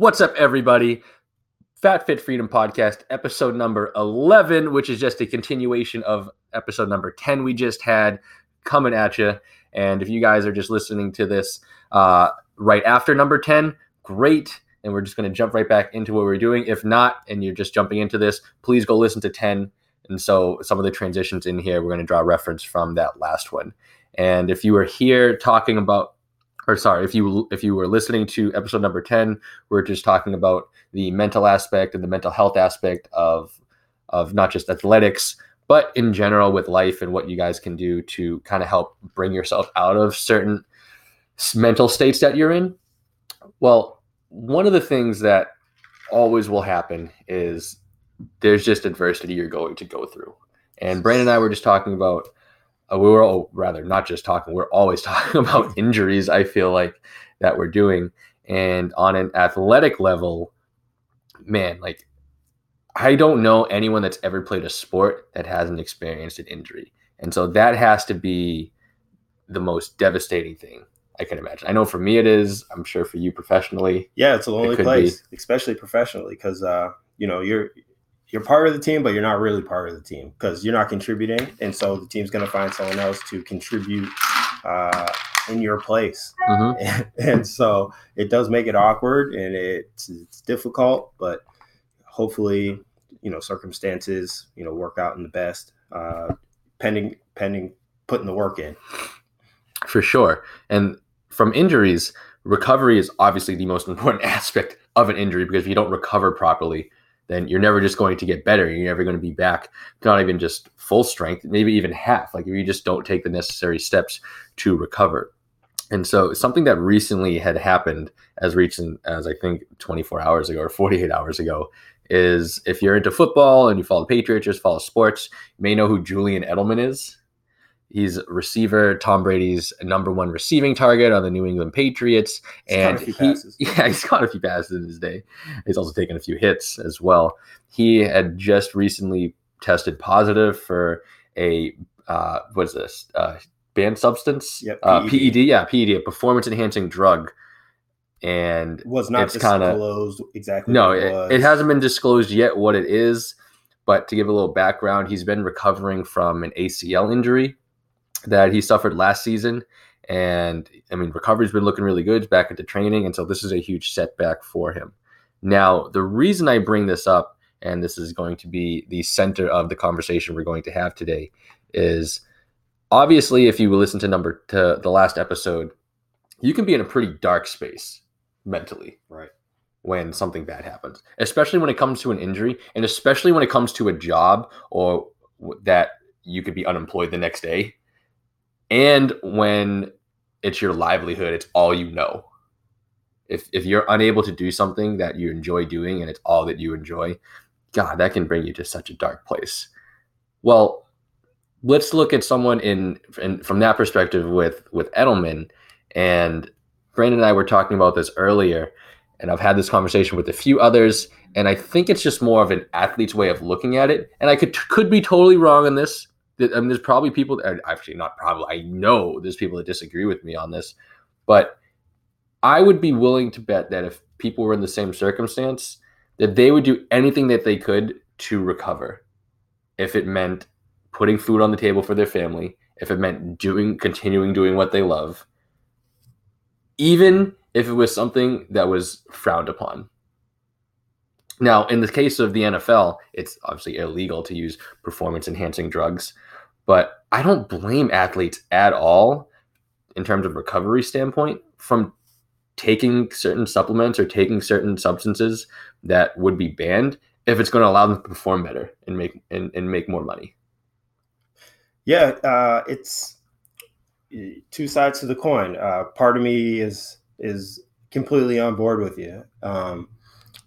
What's up, everybody? Fat Fit Freedom Podcast, episode number 11, which is just a continuation of episode number 10 we just had coming at you. And if you guys are just listening to this uh, right after number 10, great. And we're just going to jump right back into what we're doing. If not, and you're just jumping into this, please go listen to 10. And so some of the transitions in here, we're going to draw reference from that last one. And if you were here talking about or sorry, if you if you were listening to episode number 10, we're just talking about the mental aspect and the mental health aspect of of not just athletics, but in general with life and what you guys can do to kind of help bring yourself out of certain mental states that you're in. Well, one of the things that always will happen is there's just adversity you're going to go through. And Brandon and I were just talking about uh, we were all rather not just talking we're always talking about injuries i feel like that we're doing. And on an athletic level man like i don't know anyone that's ever played a sport that hasn't experienced an injury. And so that has to be the most devastating thing i can imagine. I know for me it is. I'm sure for you professionally yeah it's a lonely it place be. especially professionally because uh you know you're you're part of the team, but you're not really part of the team because you're not contributing, and so the team's going to find someone else to contribute uh, in your place, mm-hmm. and, and, so it does make it awkward and it's, it's difficult, but hopefully, you know, circumstances, you know, work out in the best, uh, pending pending putting the work in. For sure, and from injuries, recovery is obviously the most important aspect of an injury because if you don't recover properly then you're never just going to get better. You're never going to be back not even just full strength, maybe even half. Like if you just don't take the necessary steps to recover. And so something that recently had happened as recent as I think 24 hours ago or 48 hours ago is if you're into football and you follow the Patriots, just follow sports, you may know who Julian Edelman is. He's receiver, Tom Brady's number one receiving target on the New England Patriots. He's and he, yeah, he's caught a few passes in his day. He's also taken a few hits as well. He had just recently tested positive for a uh, what is this? Uh, banned substance? Yep, uh, PED. PED. Yeah, PED, a performance enhancing drug. And was not it's disclosed kinda, exactly. No, it, it hasn't been disclosed yet what it is. But to give a little background, he's been recovering from an ACL injury that he suffered last season. And I mean, recovery's been looking really good back into training. And so this is a huge setback for him. Now, the reason I bring this up, and this is going to be the center of the conversation we're going to have today, is obviously if you listen to number to the last episode, you can be in a pretty dark space mentally. Right. When something bad happens, especially when it comes to an injury, and especially when it comes to a job or that you could be unemployed the next day and when it's your livelihood, it's all you know. If if you're unable to do something that you enjoy doing and it's all that you enjoy, God, that can bring you to such a dark place. Well, let's look at someone in, in from that perspective with with Edelman and Brandon and I were talking about this earlier, and I've had this conversation with a few others, and I think it's just more of an athlete's way of looking at it. And I could could be totally wrong on this, I mean, there's probably people that actually not probably I know there's people that disagree with me on this, but I would be willing to bet that if people were in the same circumstance, that they would do anything that they could to recover. If it meant putting food on the table for their family, if it meant doing continuing doing what they love, even if it was something that was frowned upon. Now, in the case of the NFL, it's obviously illegal to use performance enhancing drugs. But I don't blame athletes at all in terms of recovery standpoint from taking certain supplements or taking certain substances that would be banned if it's going to allow them to perform better and make and, and make more money. Yeah, uh, it's two sides to the coin. Uh, part of me is is completely on board with you, um,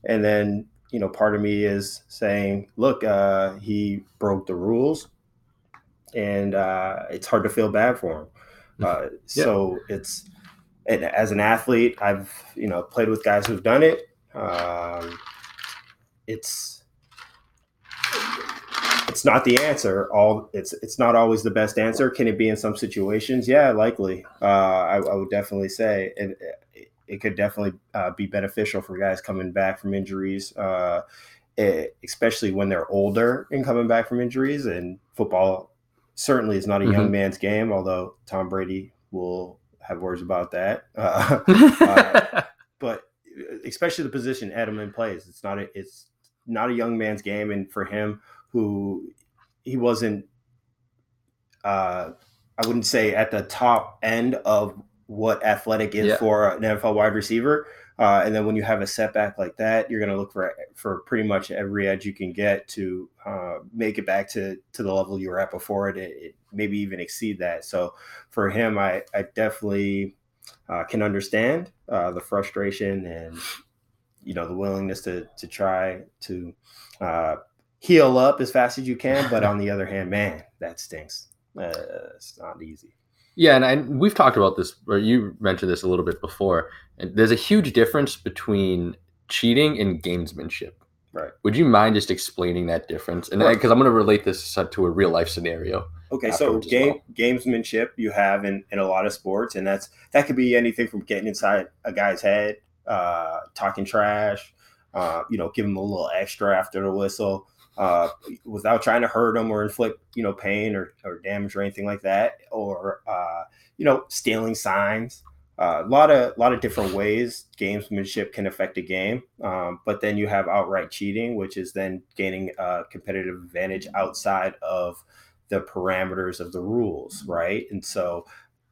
and then you know part of me is saying, look, uh, he broke the rules and uh, it's hard to feel bad for him. Mm-hmm. Uh, yeah. So it's and as an athlete, I've you know played with guys who've done it. Um, it's it's not the answer. All it's it's not always the best answer. Can it be in some situations? Yeah, likely. Uh, I, I, would definitely say, and it could definitely uh, be beneficial for guys coming back from injuries, uh, it, especially when they're older and coming back from injuries. And football certainly is not a young Mhm. man's game, although Tom Brady will have words about that. Uh, uh, but especially the position Edelman plays, it's not a it's not a young man's game, and for him, who he wasn't, uh, I wouldn't say at the top end of what athletic is Yeah. for an NFL wide receiver. Uh, and then when you have a setback like that, you're going to look for for pretty much every edge you can get to uh, make it back to to the level you were at before it, it, maybe even exceed that. So for him, I I definitely uh, can understand uh, the frustration and you know the willingness to to try to uh, heal up as fast as you can. But on the other hand, man, that stinks. Uh, it's not easy. Yeah, and I, we've talked about this, or you mentioned this a little bit before. And there's a huge difference between cheating and gamesmanship. Right. Would you mind just explaining that difference? And because I'm going to relate this to a real life scenario. Okay, so game gamesmanship you have in, in a lot of sports, and that's that could be anything from getting inside a guy's head, uh, talking trash, uh, you know, give him a little extra after the whistle, uh, without trying to hurt them or inflict you know pain or, or damage or anything like that, or uh, you know, stealing signs. Uh, a lot of lot of different ways gamesmanship can affect a game, um, but then you have outright cheating, which is then gaining a competitive advantage outside of the parameters of the rules, right? And so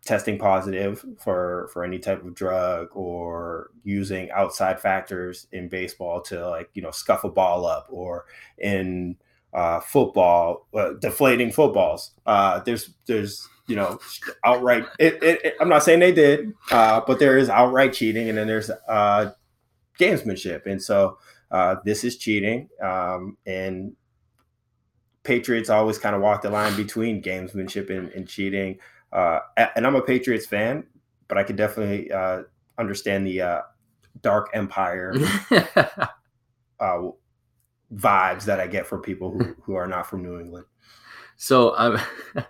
testing positive for for any type of drug or using outside factors in baseball to like you know scuff a ball up or in uh, football uh, deflating footballs uh, there's there's you know outright it, it, it- i'm not saying they did uh, but there is outright cheating and then there's uh, gamesmanship and so uh, this is cheating um, and Patriots always kind of walk the line between gamesmanship and, and cheating. Uh, and I'm a Patriots fan, but I could definitely uh, understand the uh, Dark Empire uh, vibes that I get from people who, who are not from New England. so I'm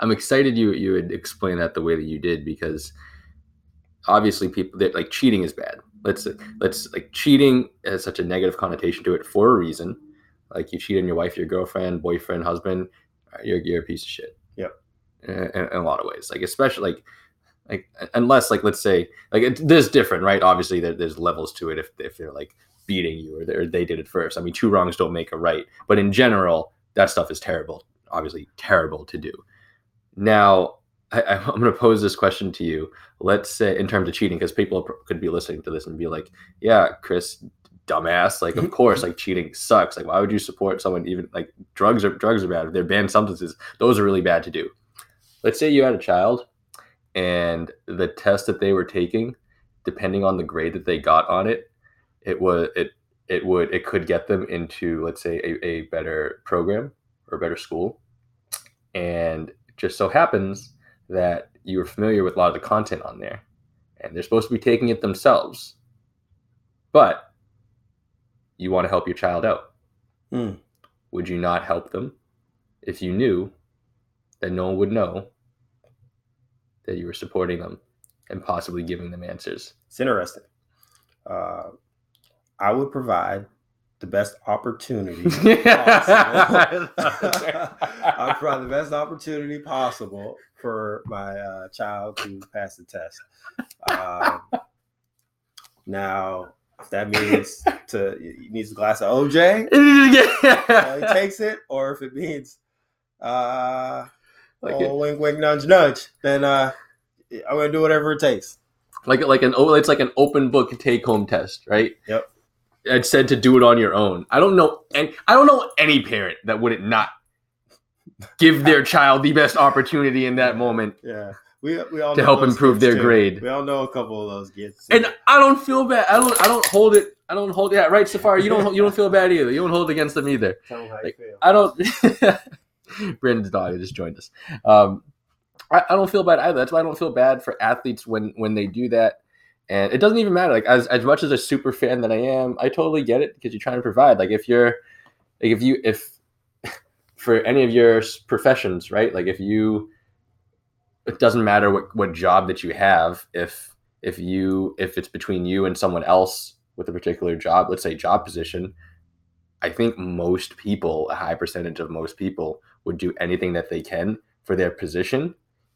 I'm excited you you would explain that the way that you did because obviously people that like cheating is bad. Let's let's like cheating has such a negative connotation to it for a reason. Like you cheat on your wife, your girlfriend, boyfriend, husband, you're, you're a piece of shit. In, in a lot of ways, like especially like like unless like let's say like it, there's different right? Obviously there, there's levels to it if, if they're like beating you or, they- or they did it first. I mean two wrongs don't make a right. But in general that stuff is terrible obviously terrible to do. Now I, i'm going to pose this question to you. Let's say in terms of cheating because people could be listening to this and be like yeah chris dumbass. Like of course like cheating sucks. Like why would you support someone even like drugs are drugs are bad. If they're banned substances. Those are really bad to do let's say you had a child and the test that they were taking depending on the grade that they got on it it was it it would it could get them into let's say a, a better program or a better school. And it just so happens that you were familiar with a lot of the content on there and they're supposed to be taking it themselves but you want to help your child out. Hmm. would you not help them? If you knew that no one would know that you were supporting them and possibly giving them answers It's interesting. Uh, I would provide the best opportunity possible. I'd provide the best opportunity possible for my uh, child to pass the test. Um, now, if that means to he needs a glass of OJ, uh, he takes it, or if it means uh, like oh, it, wink, wink, nudge, nudge, then uh, I'm gonna do whatever it takes. like like an oh it's like an open book take home test right Yep. it said to do it on your own i don't know and i don't know any parent that wouldn't not give their child the best opportunity in that moment Yeah, we we all To help improve their too. grade. We all know a couple of those kids. and i don't feel bad i don't i don't hold it i don't hold yeah right safari you don't you don't feel bad either you don't hold against them either Tell them how like, you feel. I don't. Brandon's dog just joined us. Um, I, I don't feel bad either. That's why I don't feel bad for athletes when when they do that. And it doesn't even matter. Like as as much as a super fan that I am, I totally get it because you're trying to provide. Like if you're, like if you if for any of your professions, right? Like if you, it doesn't matter what what job that you have. If if you if it's between you and someone else with a particular job, let's say job position, I think most people, a high percentage of most people, would do anything that they can for their position,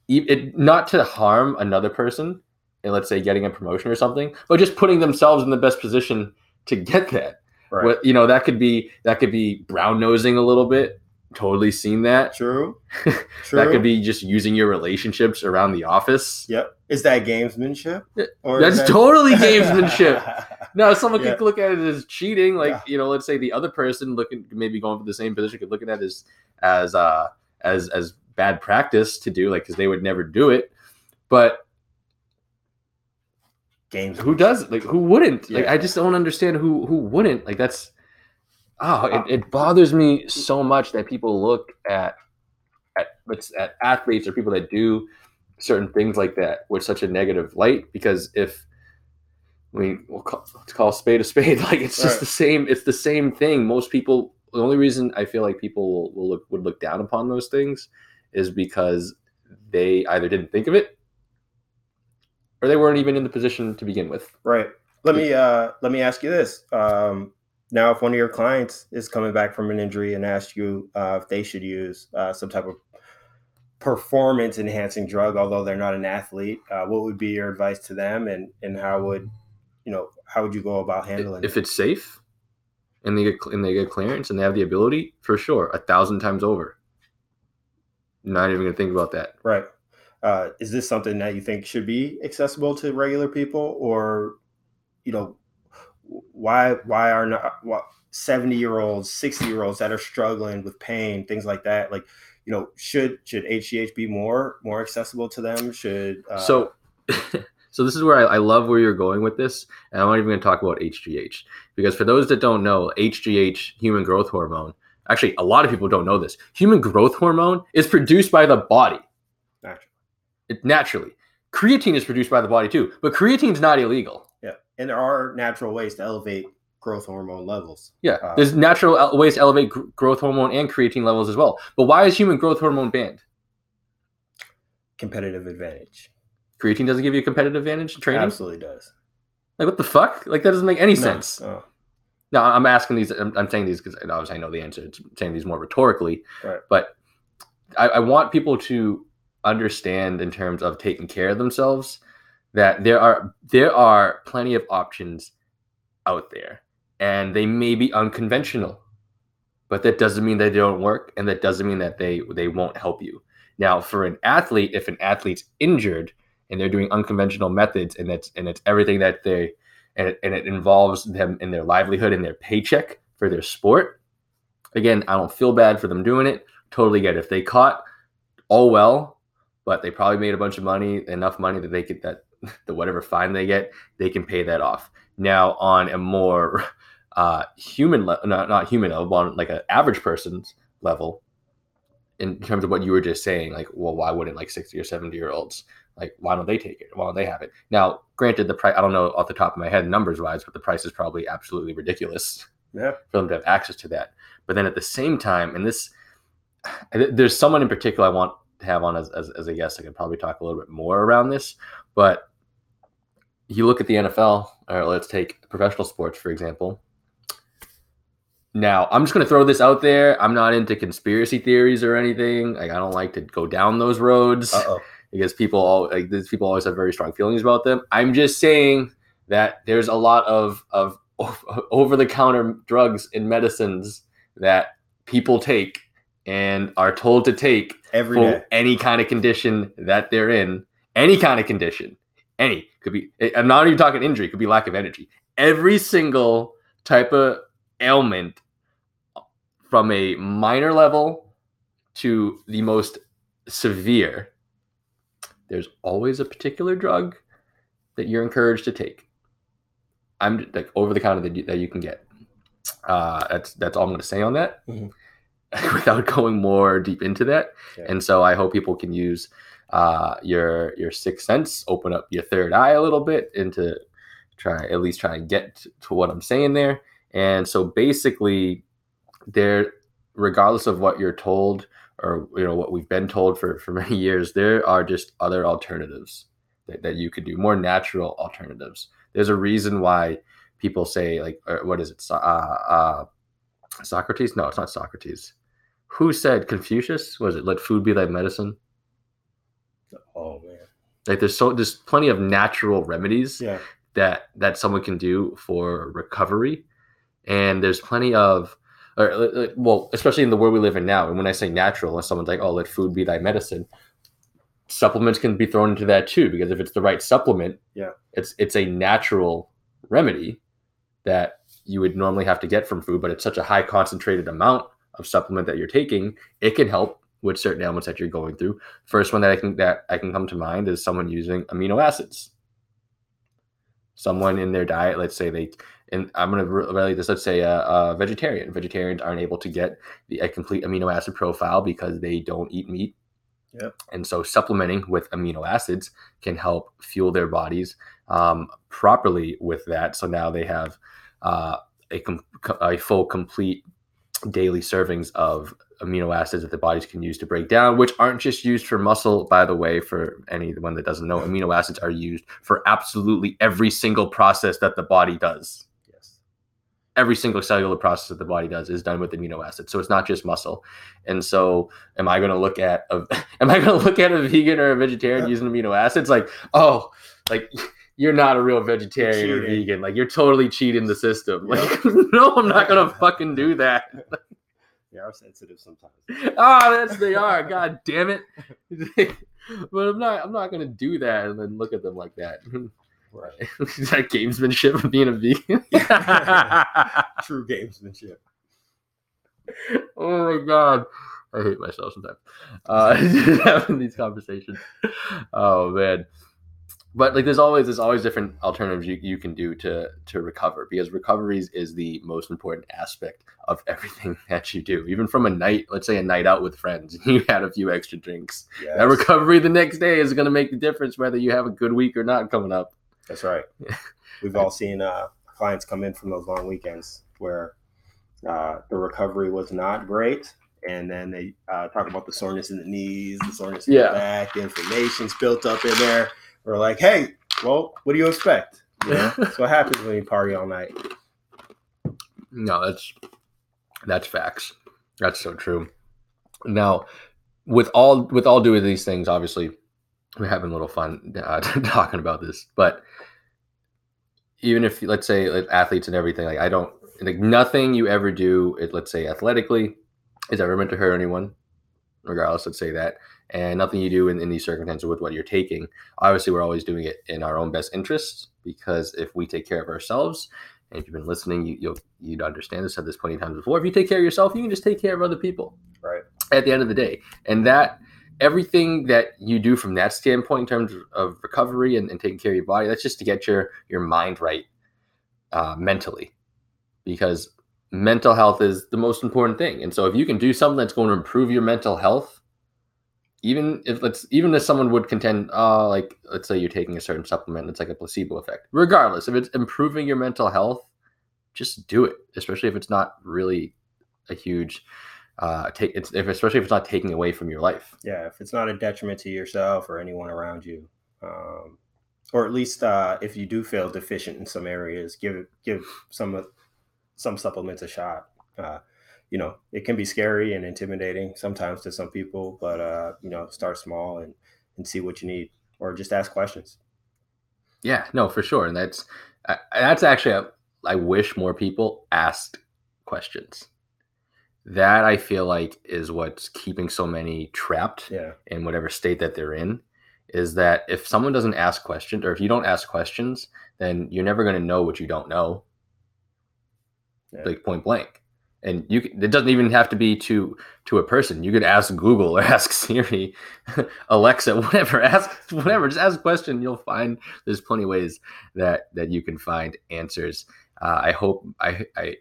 it, not to harm another person, and let's say getting a promotion or something, but just putting themselves in the best position to get that. Right. What you know that could be that could be brown nosing a little bit. Totally seen that. True. True. that could be just using your relationships around the office. Yep. Is that gamesmanship? Or That's that... totally gamesmanship. no, someone yeah. could look at it as cheating. Like yeah. you know, let's say the other person looking maybe going for the same position could look at it as as uh as as bad practice to do, like because they would never do it. But games, who does it like who wouldn't? Yeah. Like I just don't understand who who wouldn't. Like that's oh, it, it bothers me so much that people look at at at athletes or people that do certain things like that with such a negative light because if mean, we'll call, let's call a spade a spade. Like it's just right. the same. It's the same thing. Most people. The only reason I feel like people will, will look would look down upon those things is because they either didn't think of it or they weren't even in the position to begin with. Right. Let me uh let me ask you this. Um now if one of your clients is coming back from an injury and asks you uh, if they should use uh, some type of performance enhancing drug although they're not an athlete uh, what would be your advice to them and and how would you know how would you go about handling if it? If it's safe and they get and they get clearance and they have the ability for sure a thousand times over not even gonna think about that. Right. Uh, is this something that you think should be accessible to regular people, or you know, why why are not what seventy year olds, sixty year olds that are struggling with pain, things like that, like you know, should should HGH be more more accessible to them? Should uh, so. so this is where I, I, love where you're going with this, and I'm not even going to talk about HGH because for those that don't know, HGH, human growth hormone, actually a lot of people don't know this human growth hormone is produced by the body naturally it naturally creatine is produced by the body too but creatine is not illegal and there are natural ways to elevate growth hormone levels. Yeah uh, there's natural ways to elevate gr- growth hormone and creatine levels as well. But why is human growth hormone banned? Competitive advantage. Creatine doesn't give you a competitive advantage in training? Absolutely does. Like what the fuck? Like that doesn't make any no, sense. No. No, I'm asking these. I'm, I'm saying these because obviously I know the answer. It's saying these more rhetorically, right. but I, I want people to understand in terms of taking care of themselves that there are there are plenty of options out there, and they may be unconventional, but that doesn't mean they don't work, and that doesn't mean that they they won't help you. Now, for an athlete, if an athlete's injured and they're doing unconventional methods, and it's and it's everything that they and it, and it involves them in their livelihood and their paycheck for their sport. Again, I don't feel bad for them doing it. Totally get it. If they caught, all well, but they probably made a bunch of money, enough money that they could that the whatever fine they get, they can pay that off. Now, on a more uh, human, le- not not human level, on like an average person's level, in terms of what you were just saying, like, well, why wouldn't like sixty or seventy year olds like, why don't they take it? Why don't they have it? Now, granted, the price, I don't know off the top of my head numbers wise, but the price is probably absolutely ridiculous yeah. for them to have access to that. But then at the same time, and this, there's someone in particular I want to have on as, as, as a guest. I could probably talk a little bit more around this, but you look at the NFL, or let's take professional sports, for example. Now, I'm just going to throw this out there. I'm not into conspiracy theories or anything. Like, I don't like to go down those roads. Uh-oh because people all like these people always have very strong feelings about them. I'm just saying that there's a lot of of over the counter drugs and medicines that people take and are told to take Every for day. any kind of condition that they're in, any kind of condition, any could be. I'm not even talking injury; could be lack of energy. Every single type of ailment, from a minor level to the most severe, there's always a particular drug that you're encouraged to take. I'm like over the counter that you, that you can get. Uh, that's that's all I'm going to say on that, mm-hmm. without going more deep into that. Yeah. And so I hope people can use uh, your your sixth sense, open up your third eye a little bit, and to try at least try and get to what I'm saying there. And so basically, there, regardless of what you're told or you know what we've been told for for many years there are just other alternatives that, that you could do, more natural alternatives. There's a reason why people say like, what is it? Uh, uh, Socrates? No, it's not Socrates. Who said Confucius? Was it let food be thy medicine? Oh man. Like there's so there's plenty of natural remedies Yeah. that that someone can do for recovery, and there's plenty of, or uh, uh, well, especially in the world we live in now. And when I say natural, and someone's like, "Oh, let food be thy medicine," supplements can be thrown into that too. Because if it's the right supplement, Yeah. it's it's a natural remedy that you would normally have to get from food, but it's such a high concentrated amount of supplement that you're taking, it can help with certain ailments that you're going through. First one that I can that I can come to mind is someone using amino acids. Someone in their diet, let's say they, and I'm going to relate this. Let's say a, a, vegetarian. Vegetarians aren't able to get the, a complete amino acid profile because they don't eat meat. Yep. And so supplementing with amino acids can help fuel their bodies um, properly with that. So now they have uh, a, com- a full, complete daily servings of amino acids that the bodies can use to break down, which aren't just used for muscle, by the way, for anyone that doesn't know, amino acids are used for absolutely every single process that the body does. Yes. Every single cellular process that the body does is done with amino acids. So it's not just muscle. And so am I going to look at a am I going to look at a vegan or a vegetarian Yeah. using amino acids like, "Oh, like you're not a real vegetarian or vegan. Like you're totally cheating the system." Like, no, I'm not going to fucking do that. They are sensitive sometimes. oh, that's they are. God damn it. but I'm not I'm not gonna do that and then look at them like that. Right. That gamesmanship of being a vegan? True gamesmanship. oh my god. I hate myself sometimes. Uh having these conversations. Oh man. But like there's always there's always different alternatives you, you can do to to recover because recoveries is the most important aspect of everything that you do. Even from a night, let's say a night out with friends, you had a few extra drinks. Yes. That recovery the next day is going to make the difference whether you have a good week or not coming up. That's right. We've all seen uh, clients come in from those long weekends where uh, the recovery was not great. And then they uh, talk about the soreness in the knees, the soreness in Yeah. the back, the inflammation's built up in there. We're like, hey, well, what do you expect? You know? That's what happens when you party all night. No, that's that's facts. That's so true. Now, with all with all doing these things, obviously, we're having a little fun uh, talking about this. But even if, let's say, like athletes and everything, like I don't like nothing you ever do, it, let's say athletically, is ever meant to hurt anyone, regardless. Let's say that, and nothing you do in, in these circumstances with what you're taking. Obviously, we're always doing it in our own best interests because if we take care of ourselves, and if you've been listening, you, you'll you'd understand this. Said this plenty of times before. If you take care of yourself, you can just take care of other people. Right. At the end of the day, and that everything that you do from that standpoint in terms of, of recovery and, and taking care of your body, that's just to get your your mind right uh, mentally, because mental health is the most important thing. And so, if you can do something that's going to improve your mental health, even if let's even if someone would contend, uh, like let's say you're taking a certain supplement, it's like a placebo effect. Regardless, if it's improving your mental health, just do it. Especially if it's not really a huge uh take it's if especially if it's not taking away from your life. Yeah, if it's not a detriment to yourself or anyone around you, um, or at least uh, if you do feel deficient in some areas, give give some some supplements a shot. Uh, you know, it can be scary and intimidating sometimes to some people, but uh, you know, start small and and see what you need, or just ask questions. Yeah, no, for sure. And that's I, that's actually a, I wish more people asked questions. That I feel like is what's keeping so many trapped Yeah, in whatever state that they're in is that if someone doesn't ask questions or if you don't ask questions then you're never going to know what you don't know Yeah. like point blank and you it doesn't even have to be to to a person. You could ask google or ask siri alexa whatever ask whatever just ask a question. You'll find there's plenty of ways that that you can find answers. Uh, i hope i i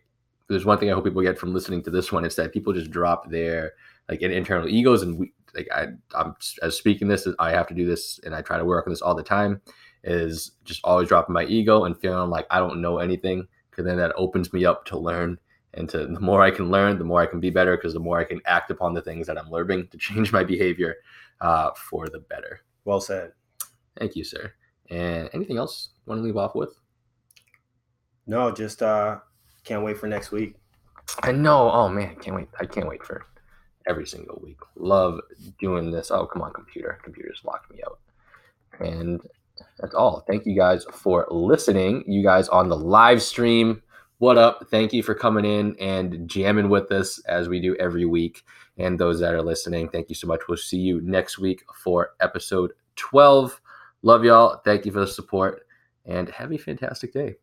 there's one thing i hope people get from listening to this one it's that people just drop their like in- internal egos and we like i i'm as speaking this i have to do this and i try to work on this all the time is just always dropping my ego and feeling like i don't know anything because then that opens me up to learn and to the more i can learn the more i can be better because the more i can act upon the things that i'm learning to change my behavior uh, for the better well said. thank you sir And anything else you want to leave off with? No, just uh can't wait for next week. I know. Oh man, can't wait. I can't wait for every single week. Love doing this. Oh, come on, computer. Computer's locked me out. And that's all. Thank you guys for listening. You guys on the live stream. What up? Thank you for coming in and jamming with us as we do every week. And those that are listening, thank you so much. We'll see you next week for episode 12. Love y'all. Thank you for the support and have a fantastic day.